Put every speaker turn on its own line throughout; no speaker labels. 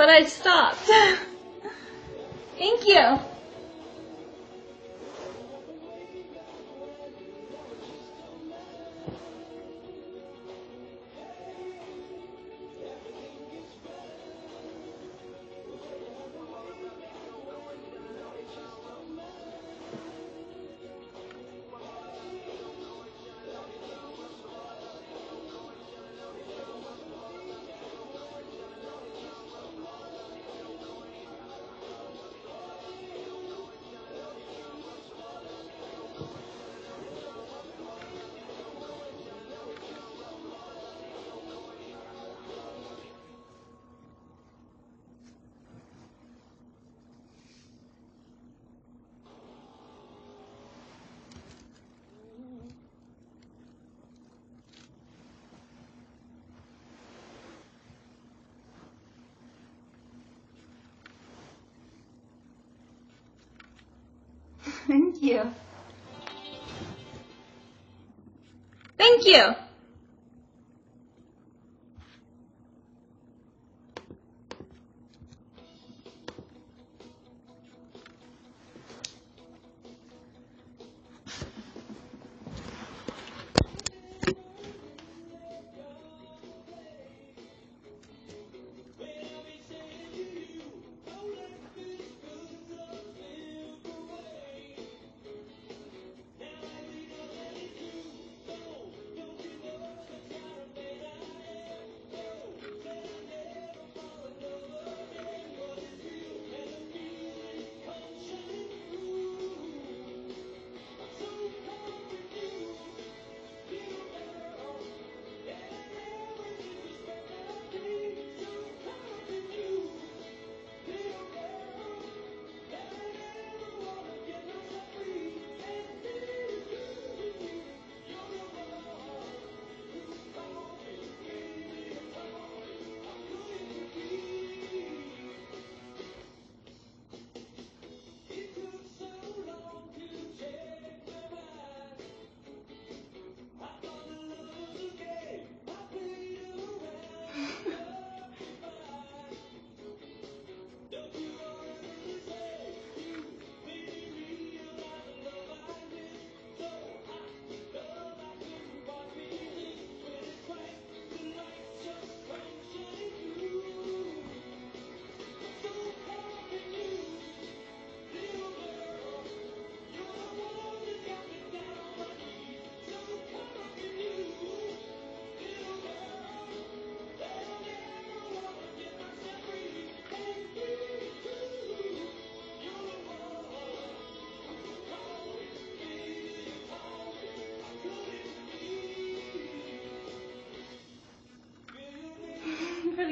but I stopped. Thank you. You.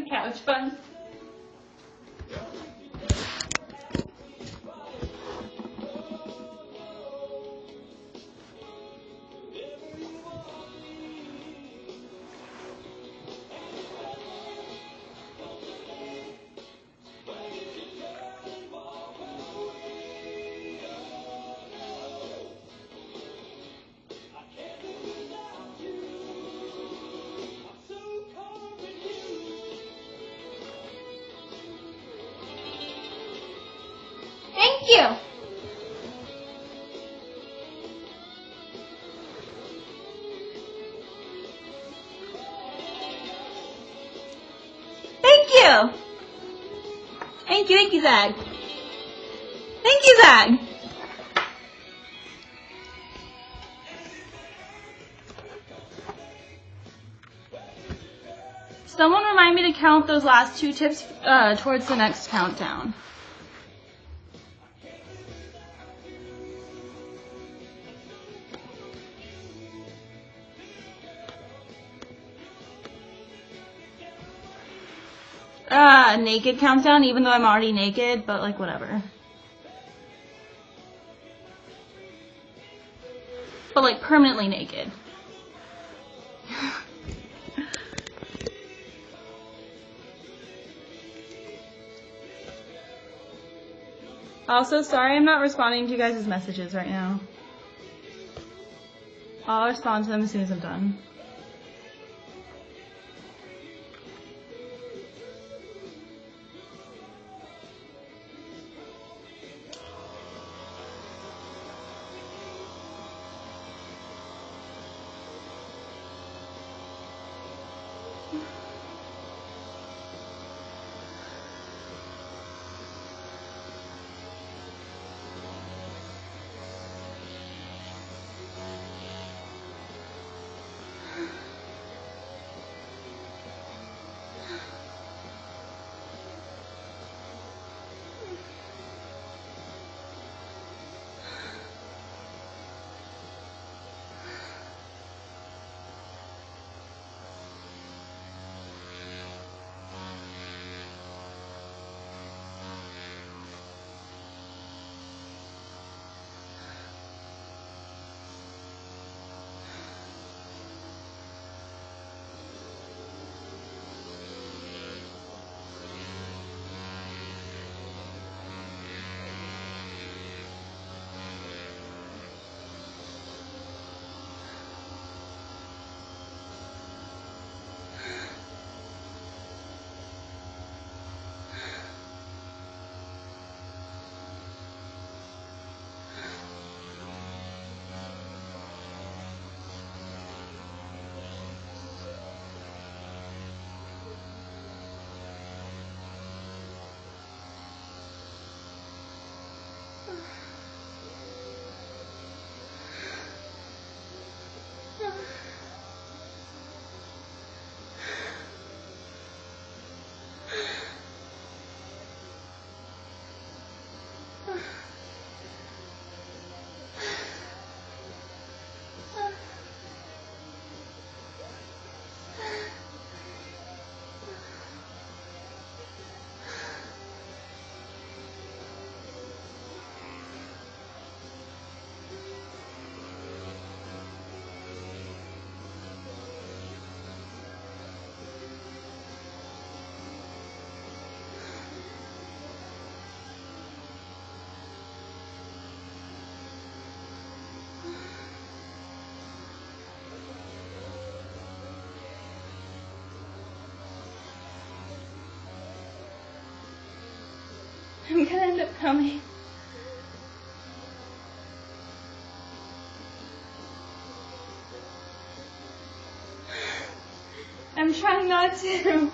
Couch fun. You. Thank you. Thank you, thank you, Zag. Thank you, Zag. Someone remind me to count those last two tips uh, towards the next countdown. Naked countdown, even though I'm already naked, but like whatever. But like permanently naked. also, sorry I'm not responding to you guys' messages right now. I'll respond to them as soon as I'm done. Coming. I'm trying not to.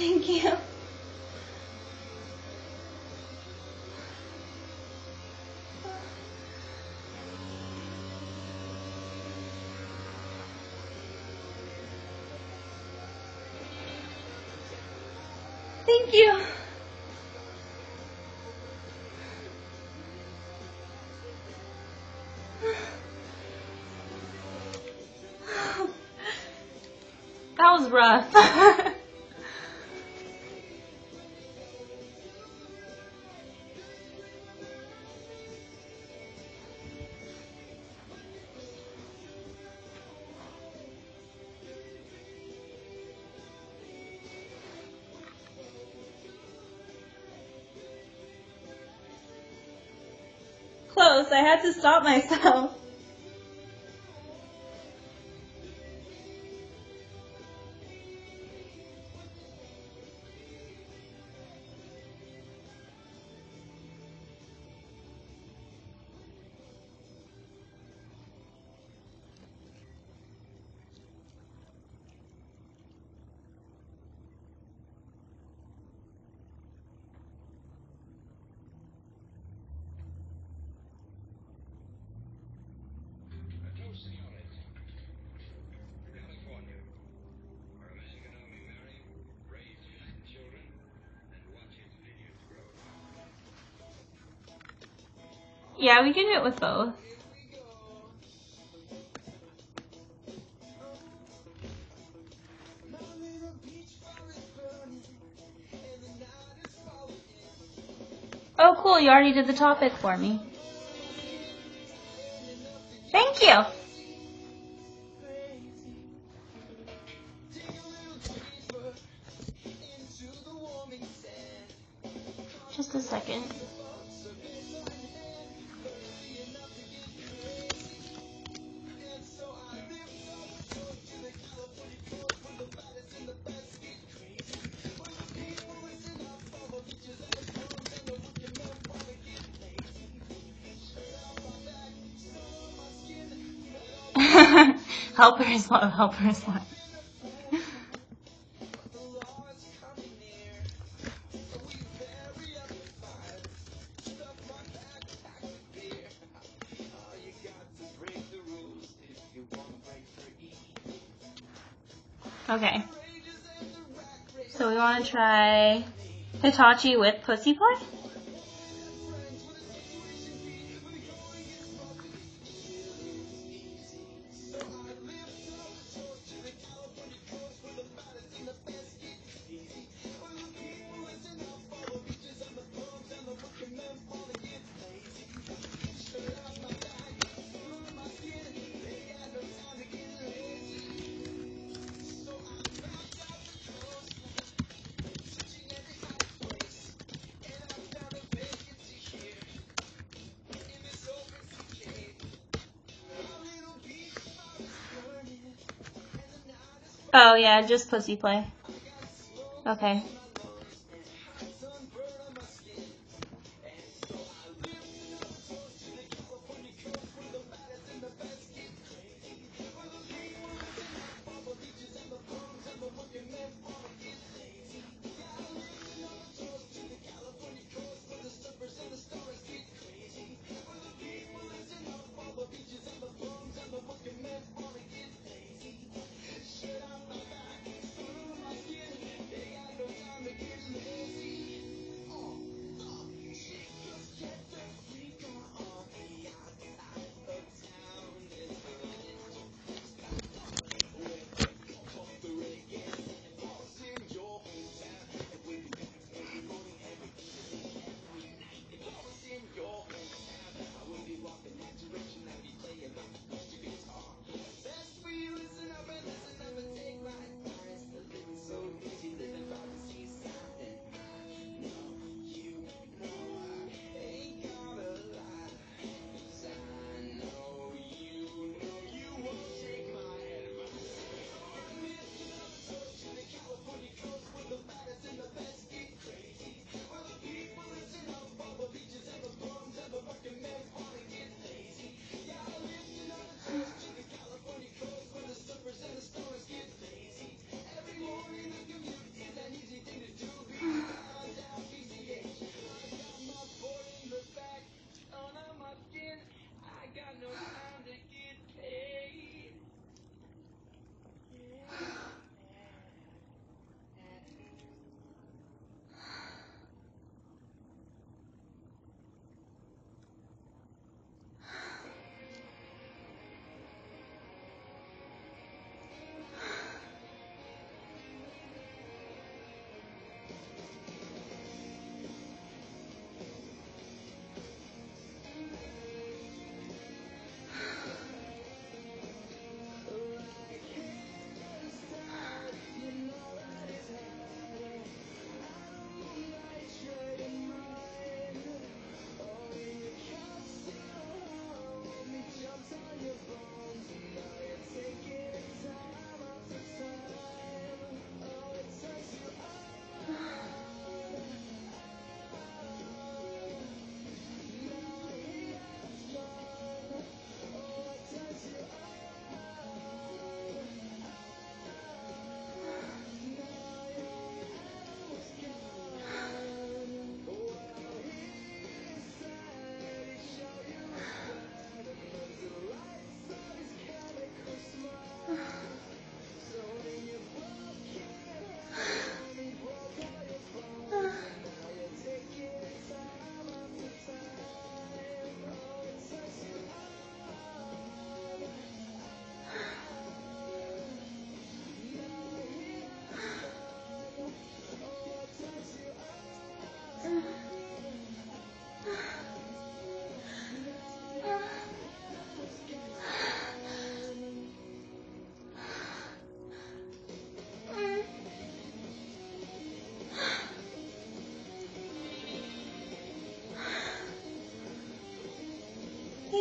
Thank you. Thank you. That was rough. I had to stop myself. Yeah, we can do it with both. Oh, cool. You already did the topic for me. Thank you. Helpers love, helpers love. Okay. So we want to try Hitachi with Pussy Play? Yeah, just pussy play. Okay.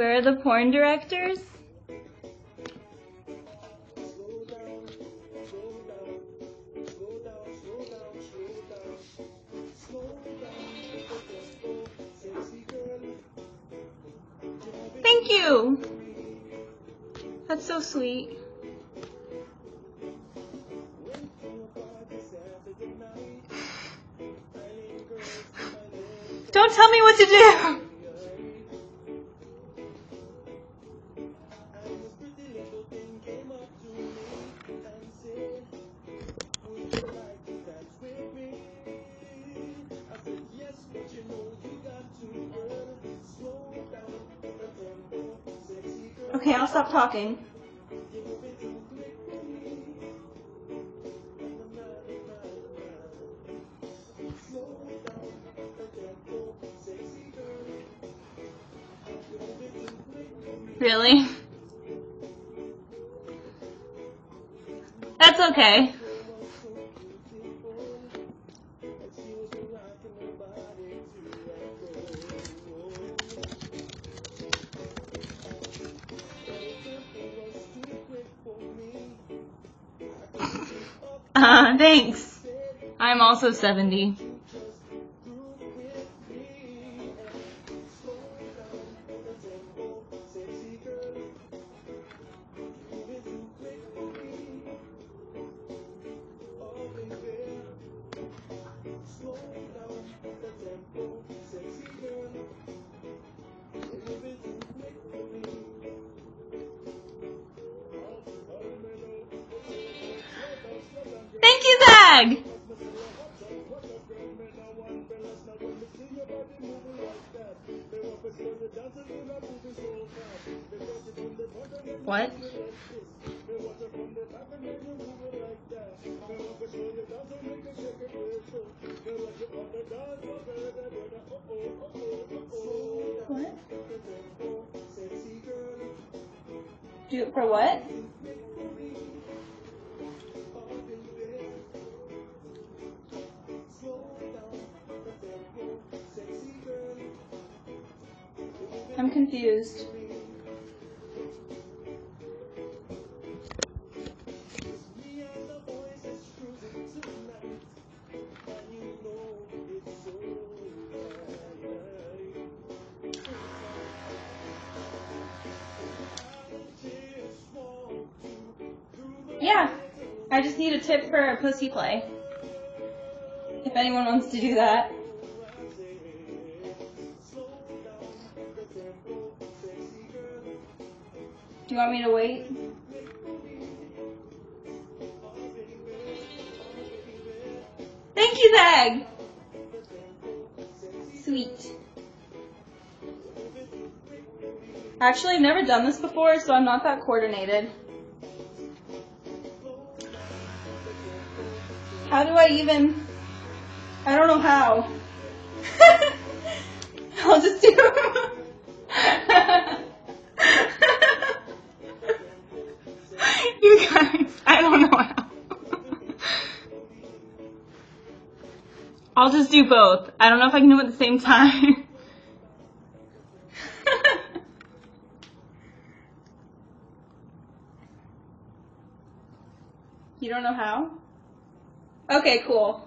Where are the porn directors? Thank you. That's so sweet. Don't tell me what to do. Talking. Really? That's okay. Also 70. What? What? Do it for what? I'm confused. Yeah. I just need a tip for a pussy play. If anyone wants to do that. Do you want me to wait? Thank you, Zag! Sweet. Actually, I've never done this before, so I'm not that coordinated. How do I even... I don't know how. I'll just do... you guys, I don't know how. I'll just do both. I don't know if I can do it at the same time. you don't know how? Okay, cool.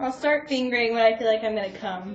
I'll start fingering when I feel like I'm gonna come.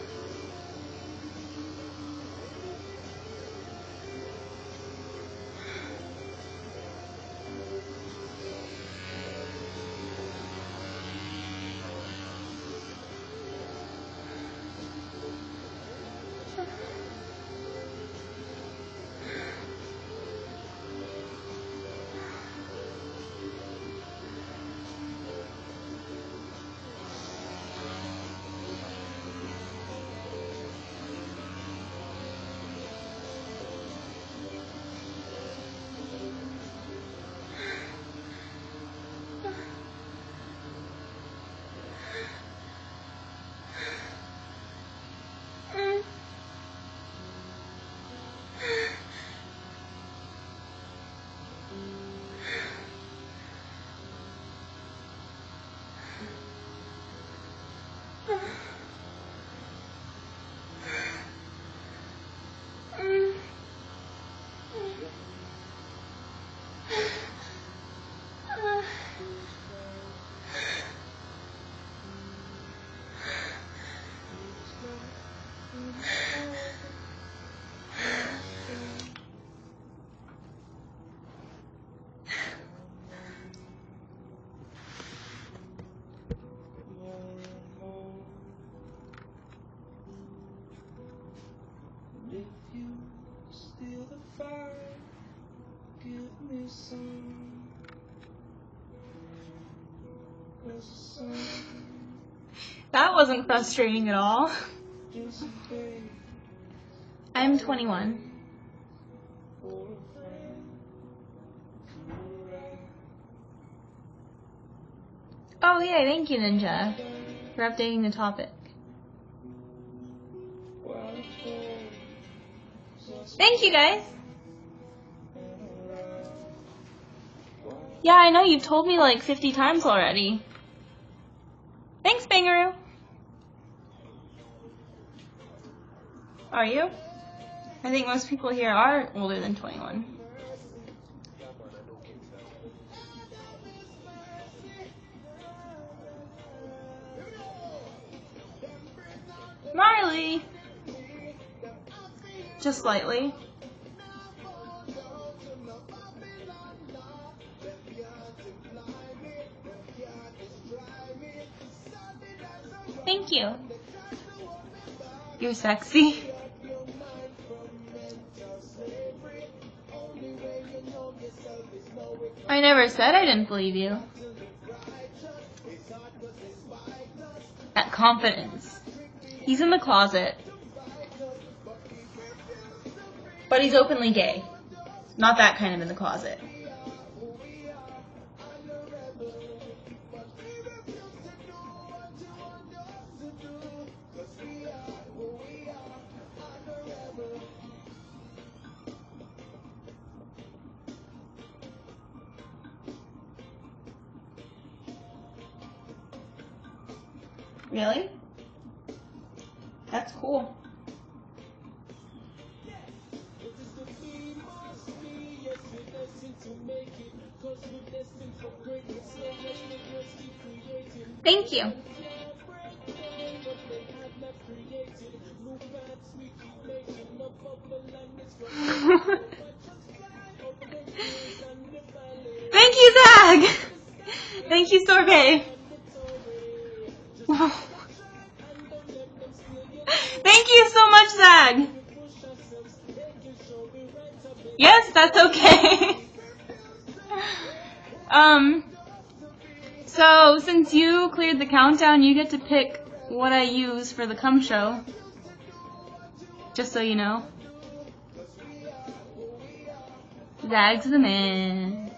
That wasn't frustrating at all. I'm 21.
for a friend to ride.
Oh, yeah, thank you, Ninja, for updating the topic. Thank you, guys. Yeah, I know, you've told me like 50 times already. Thanks, Bangaroo. Are you? I think most people here are older than 21. Marley! Just slightly. Thank you. You're sexy. I never said I didn't believe you. That confidence. He's in the closet. But he's openly gay. Not that kind of in the closet. Really? That's cool. Thank you. Thank you, Zag. Thank you, Sorbet. Thank you so much, Zag. Yes, that's okay. um, so since you cleared the countdown, you get to pick what I use for the cum show. Just so you know. Zag's the man.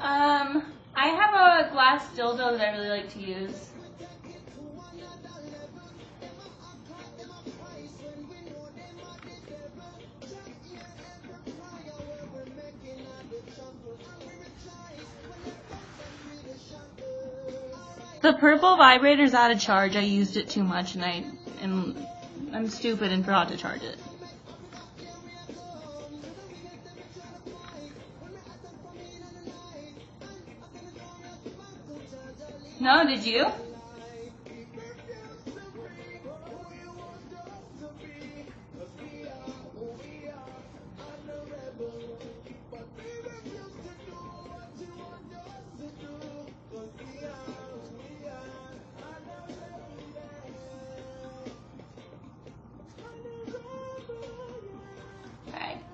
Um, I have a glass dildo that I really like to use. The purple vibrator's out of charge. I used it too much and I and I'm stupid and forgot to charge it. No, did you?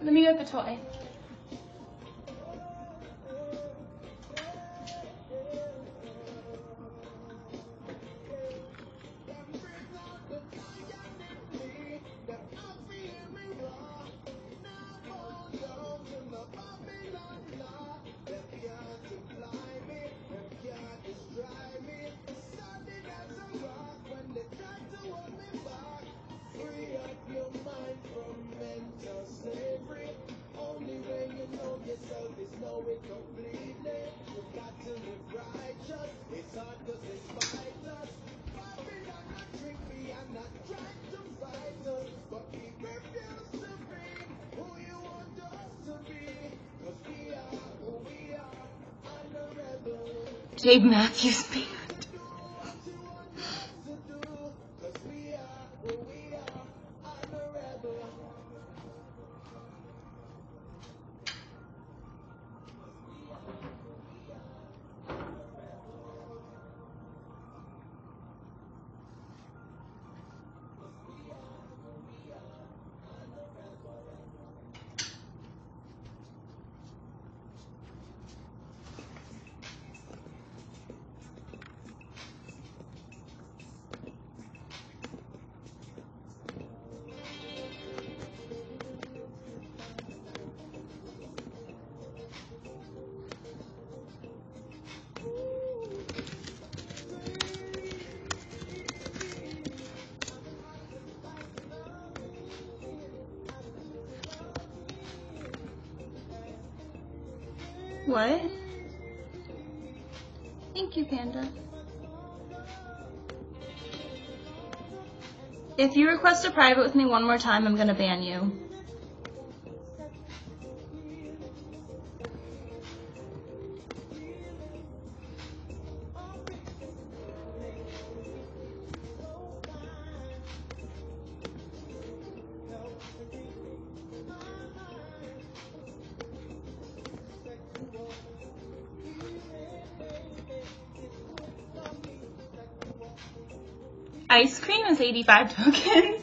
Let me get the toy. Dave Matthews What? Thank you, Panda. If you request a private with me one more time, I'm gonna ban you. 55 tokens.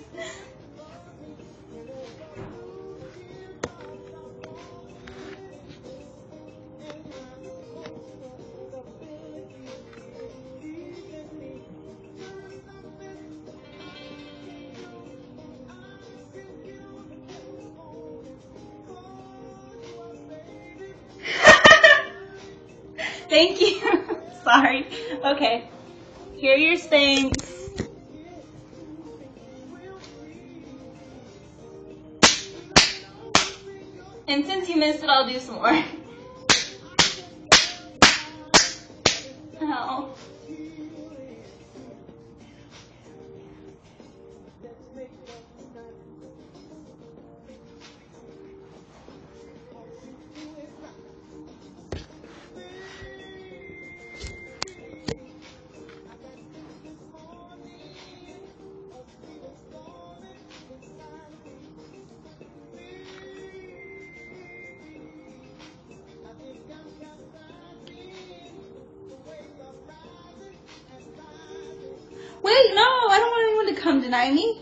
come deny me?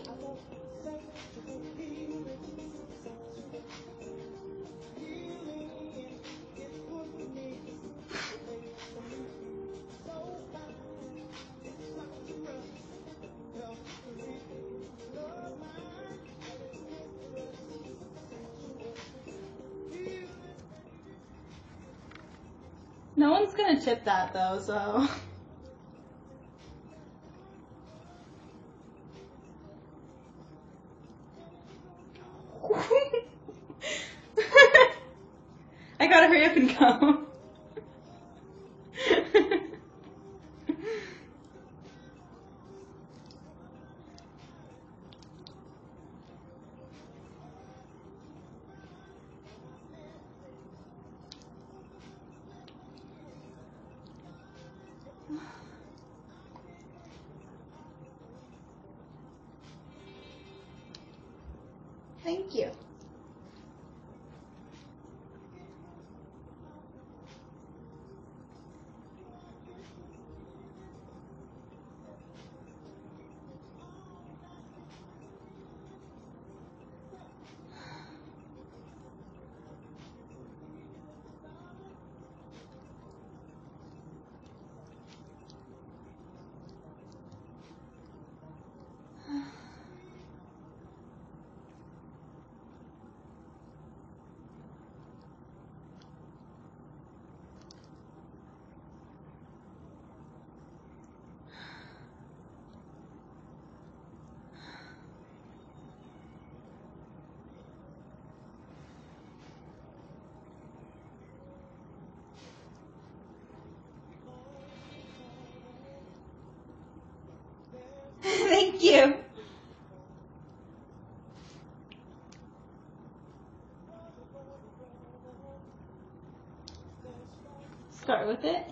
No one's gonna tip that though, so. You. Start with it.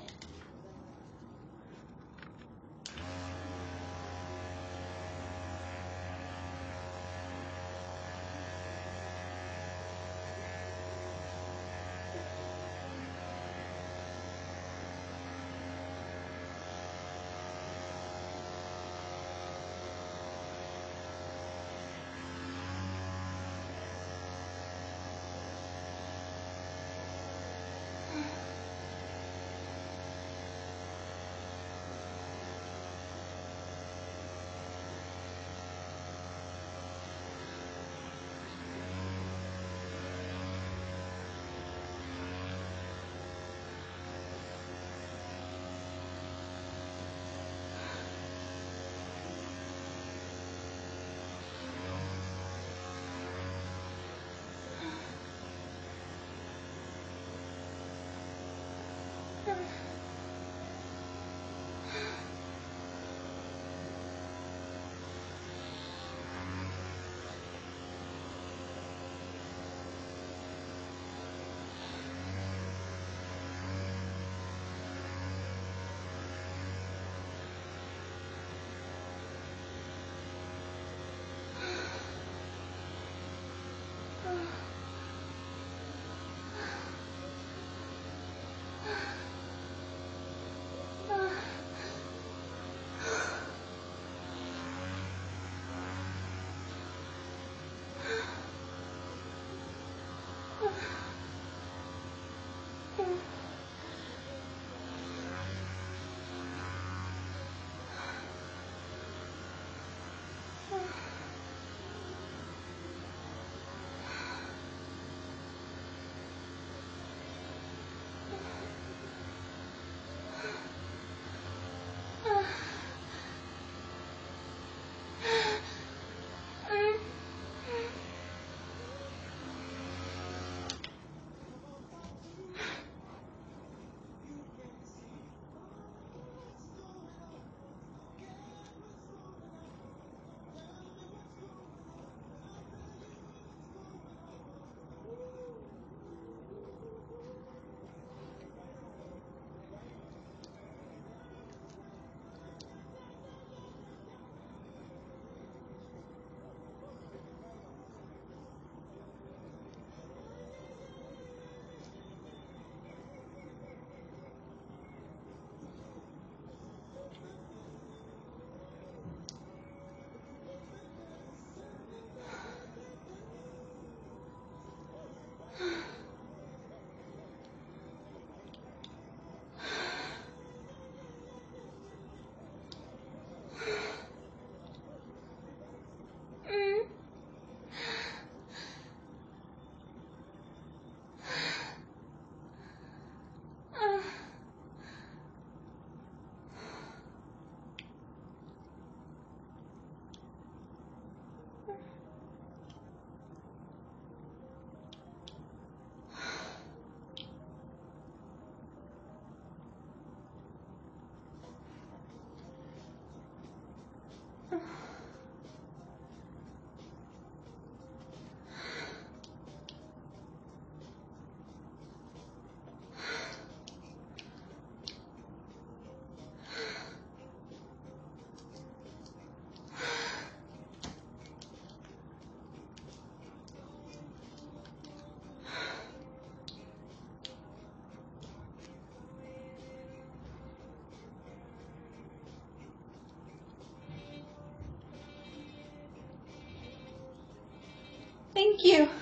Thank you.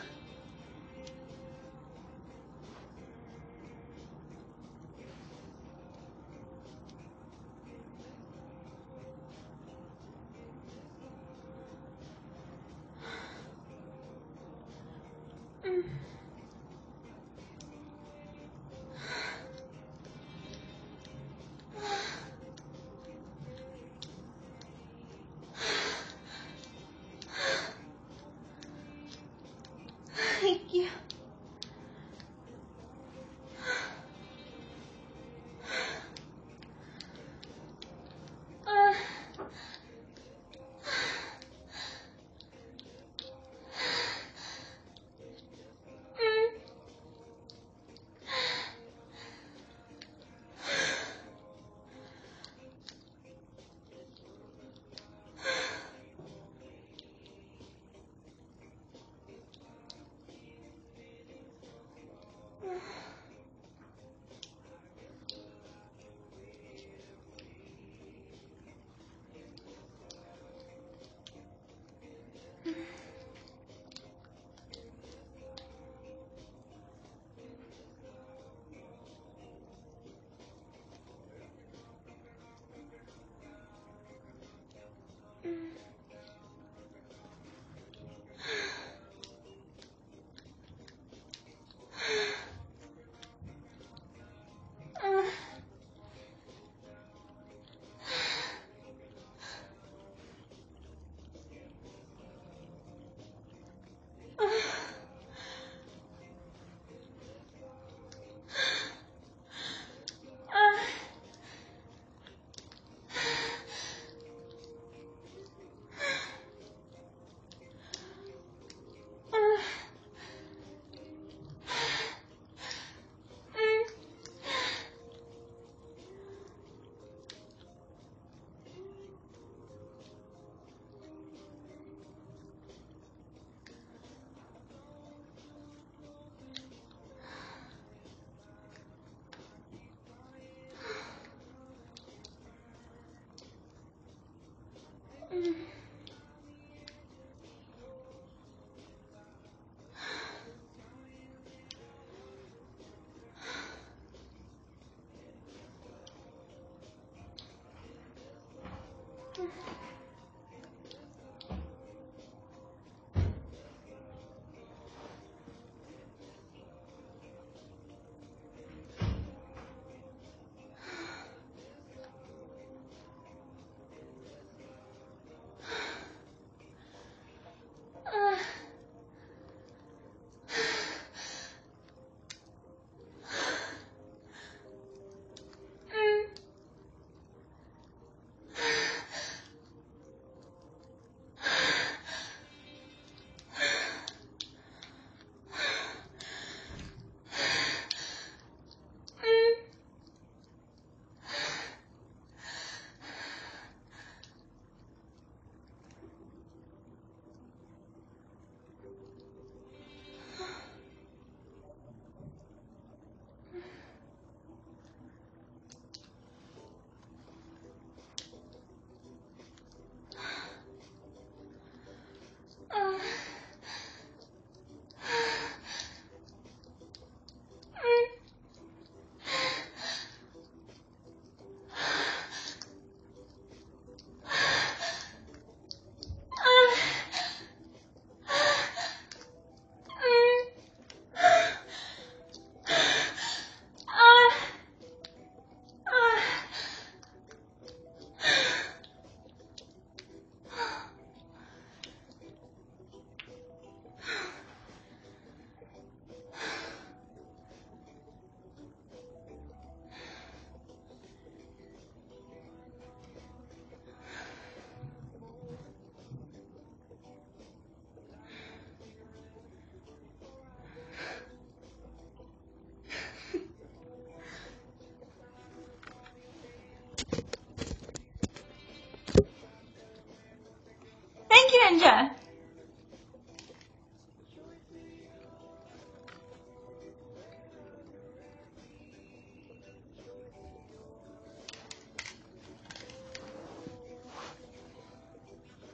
Mm.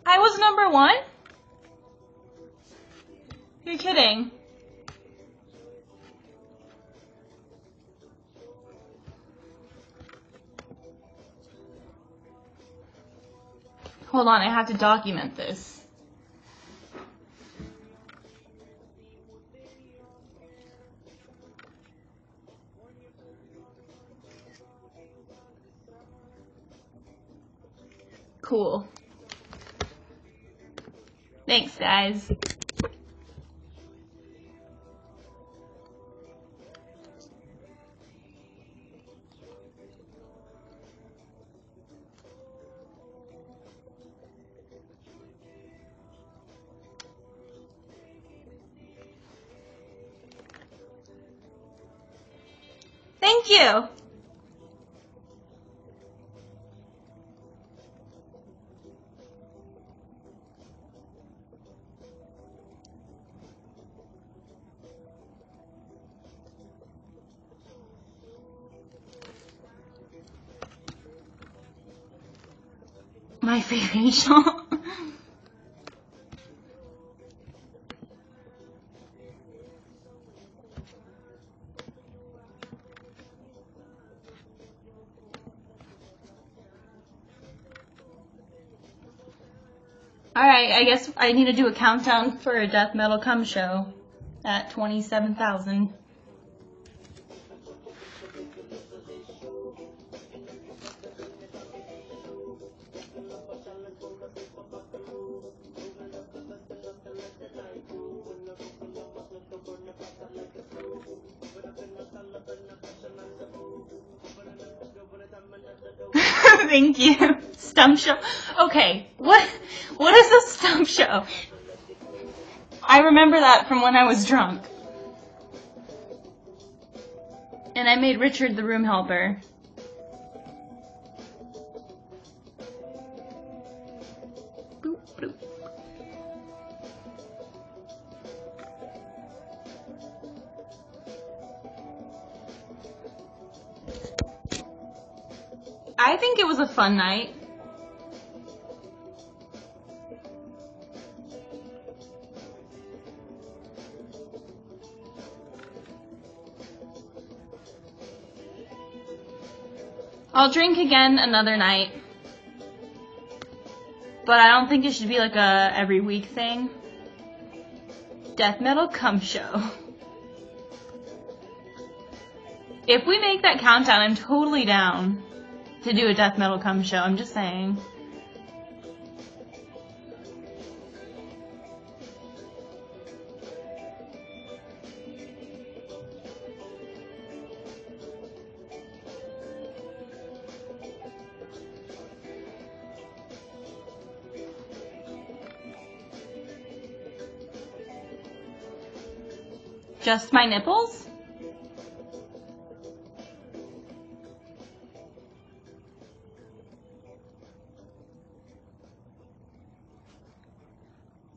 I was number one. You're kidding. Hold on, I have to document this. Thanks, guys. My facial. Alright, I guess I need to do a countdown for a death metal cum show at 27,000. Stump show. Okay, what what is a stump show? I remember that from when I was drunk. And I made Richard the room helper. Boop, boop. I think it was a fun night. I'll drink again another night. But I don't think it should be like a every week thing. Death metal cum show. If we make that countdown, I'm totally down to do a death metal cum show. I'm just saying. Just my nipples?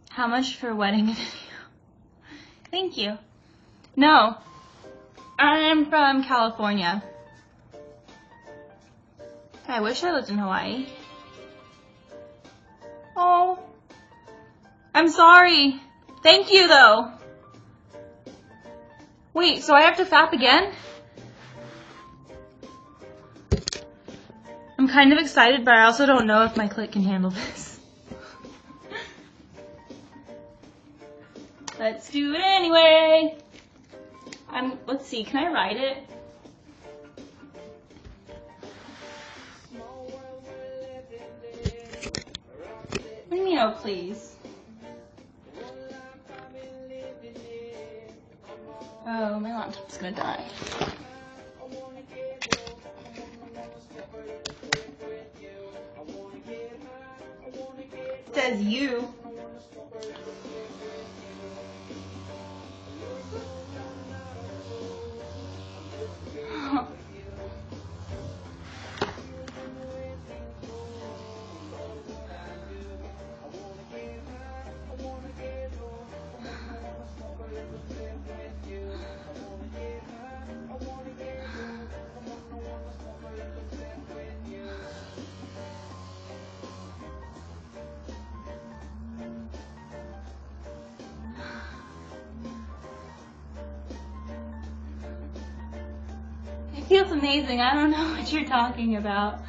How much for wedding video? Thank you. No. I'm from California. I wish I lived in Hawaii. Oh. I'm sorry. Thank you though. Wait, so I have to fap again? I'm kind of excited, but I also don't know if my clit can handle this. Let's do it anyway. I'm, let's see, can I write it? What please? Oh, my laptop's gonna die. Says you.
Feels amazing. I don't know what you're talking about.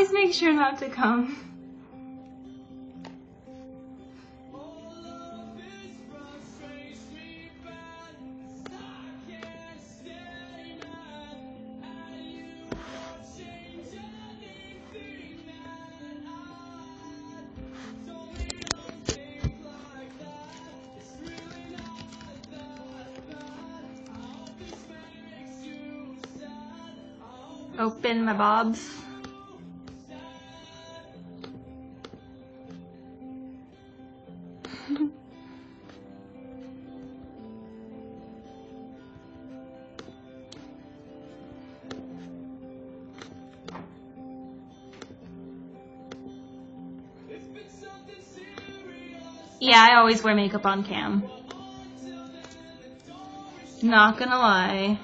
Always make sure not to come. Open my bobs. Yeah, I always wear makeup on cam. Not gonna lie.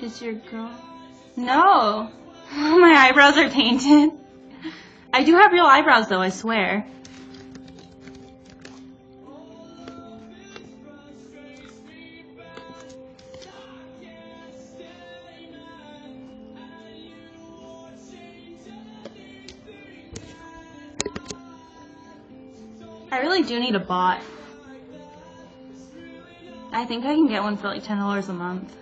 Is your girl? No. Eyebrows are painted. I do have real eyebrows though, I swear. I really do need a bot. I think I can get one for like $10 a month.